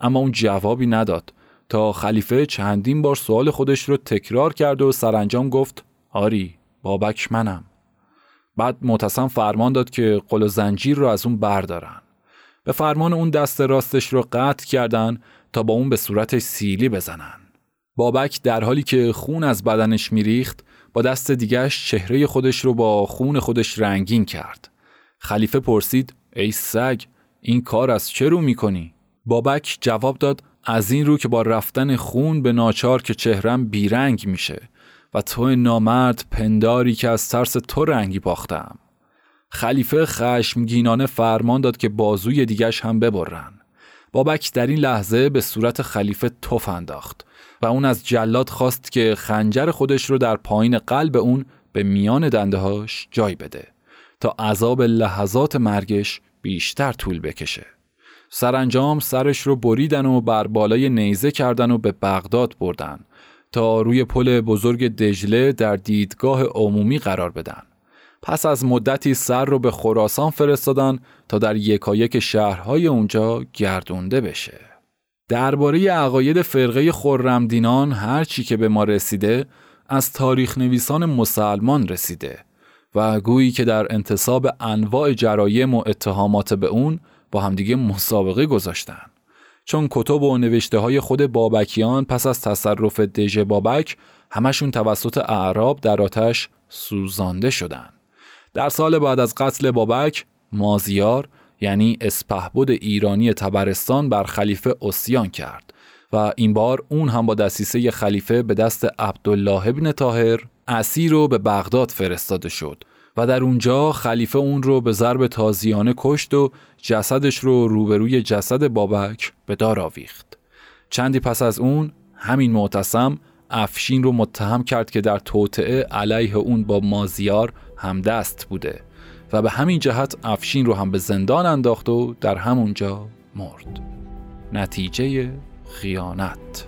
اما اون جوابی نداد تا خلیفه چندین بار سوال خودش رو تکرار کرد و سرانجام گفت آری بابک منم. بعد معتصم فرمان داد که قل و زنجیر رو از اون بردارن. به فرمان اون دست راستش رو قطع کردن تا با اون به صورتش سیلی بزنن. بابک در حالی که خون از بدنش میریخت با دست دیگش چهره خودش رو با خون خودش رنگین کرد. خلیفه پرسید ای سگ این کار از چه رو می‌کنی؟ بابک جواب داد از این رو که با رفتن خون به ناچار که چهرم بیرنگ میشه و تو نامرد پنداری که از ترس تو رنگی باختم. خلیفه خشمگینانه فرمان داد که بازوی دیگش هم ببرن. بابک در این لحظه به صورت خلیفه توف انداخت و اون از جلاد خواست که خنجر خودش رو در پایین قلب اون به میان دنده هاش جای بده تا عذاب لحظات مرگش بیشتر طول بکشه. سرانجام سرش رو بریدن و بر بالای نیزه کردن و به بغداد بردن تا روی پل بزرگ دجله در دیدگاه عمومی قرار بدن. پس از مدتی سر رو به خراسان فرستادن تا در یکایک شهرهای اونجا گردونده بشه. درباره عقاید فرقه خرمدینان هر چی که به ما رسیده از تاریخ نویسان مسلمان رسیده و گویی که در انتصاب انواع جرایم و اتهامات به اون با همدیگه مسابقه گذاشتن چون کتب و نوشته های خود بابکیان پس از تصرف دژ بابک همشون توسط اعراب در آتش سوزانده شدن. در سال بعد از قتل بابک مازیار یعنی اسپهبد ایرانی تبرستان بر خلیفه اسیان کرد و این بار اون هم با دستیسه خلیفه به دست عبدالله ابن تاهر اسیر رو به بغداد فرستاده شد. و در اونجا خلیفه اون رو به ضرب تازیانه کشت و جسدش رو روبروی جسد بابک به دار آویخت. چندی پس از اون همین معتصم افشین رو متهم کرد که در توطعه علیه اون با مازیار همدست بوده و به همین جهت افشین رو هم به زندان انداخت و در همونجا مرد نتیجه خیانت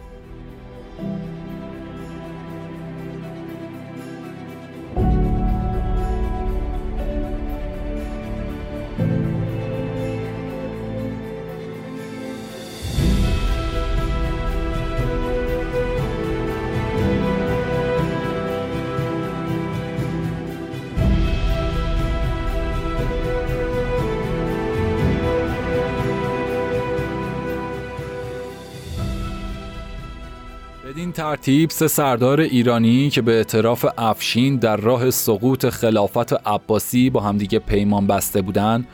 بدین ترتیب سه سردار ایرانی که به اعتراف افشین در راه سقوط خلافت عباسی با همدیگه پیمان بسته بودن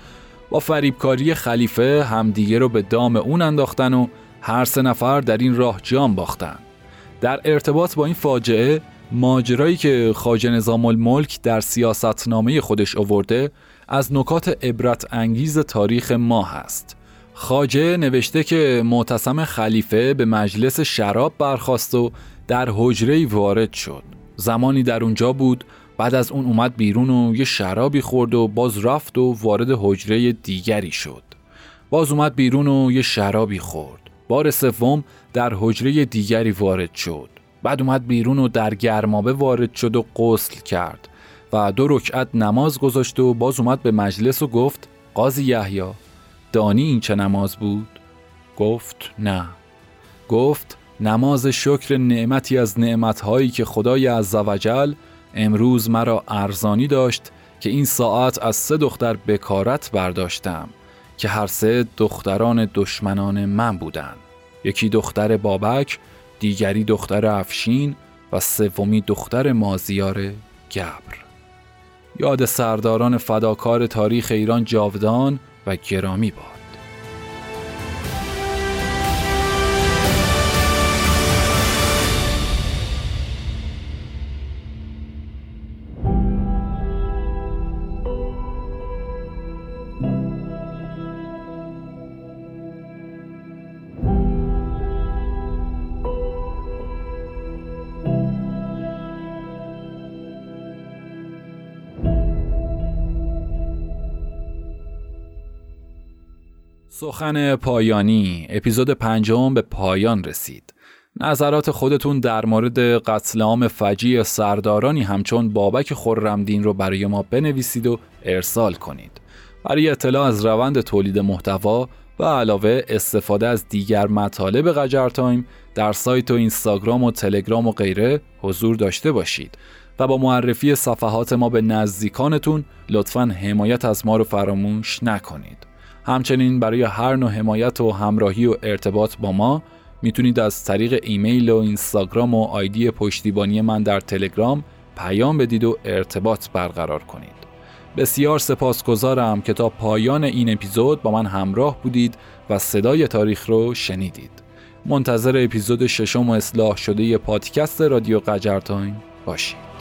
با فریبکاری خلیفه همدیگه رو به دام اون انداختن و هر سه نفر در این راه جام باختن. در ارتباط با این فاجعه ماجرایی که خاج نظام الملک در سیاستنامه خودش آورده از نکات عبرت انگیز تاریخ ما هست خاجه نوشته که معتصم خلیفه به مجلس شراب برخواست و در حجره وارد شد. زمانی در اونجا بود بعد از اون اومد بیرون و یه شرابی خورد و باز رفت و وارد حجره دیگری شد. باز اومد بیرون و یه شرابی خورد. بار سوم در حجره دیگری وارد شد. بعد اومد بیرون و در گرمابه وارد شد و غسل کرد و دو رکعت نماز گذاشت و باز اومد به مجلس و گفت قاضی یحیی دانی این چه نماز بود؟ گفت نه. گفت نماز شکر نعمتی از نعمتهایی که خدای عزوجل امروز مرا ارزانی داشت که این ساعت از سه دختر بکارت برداشتم که هر سه دختران دشمنان من بودند. یکی دختر بابک دیگری دختر افشین و سومی دختر مازیار گبر. یاد سرداران فداکار تاریخ ایران جاودان و گرامی باد. سخن پایانی. اپیزود پنجم به پایان رسید. نظرات خودتون در مورد قتل عام فجیع سردارانی همچون بابک خرمدین رو برای ما بنویسید و ارسال کنید. برای اطلاع از روند تولید محتوا و علاوه استفاده از دیگر مطالب قجر تایم در سایت و اینستاگرام و تلگرام و غیره حضور داشته باشید و با معرفی صفحات ما به نزدیکانتون لطفا حمایت از ما رو فراموش نکنید. همچنین برای هر نوع حمایت و همراهی و ارتباط با ما می‌تونید از طریق ایمیل و اینستاگرام و آیدی پشتیبانی من در تلگرام پیام بدید و ارتباط برقرار کنید. بسیار سپاسگزارم که تا پایان این اپیزود با من همراه بودید و صدای تاریخ رو شنیدید. منتظر اپیزود ششم و اصلاح شده پادکست رادیو قجرتاین باشید.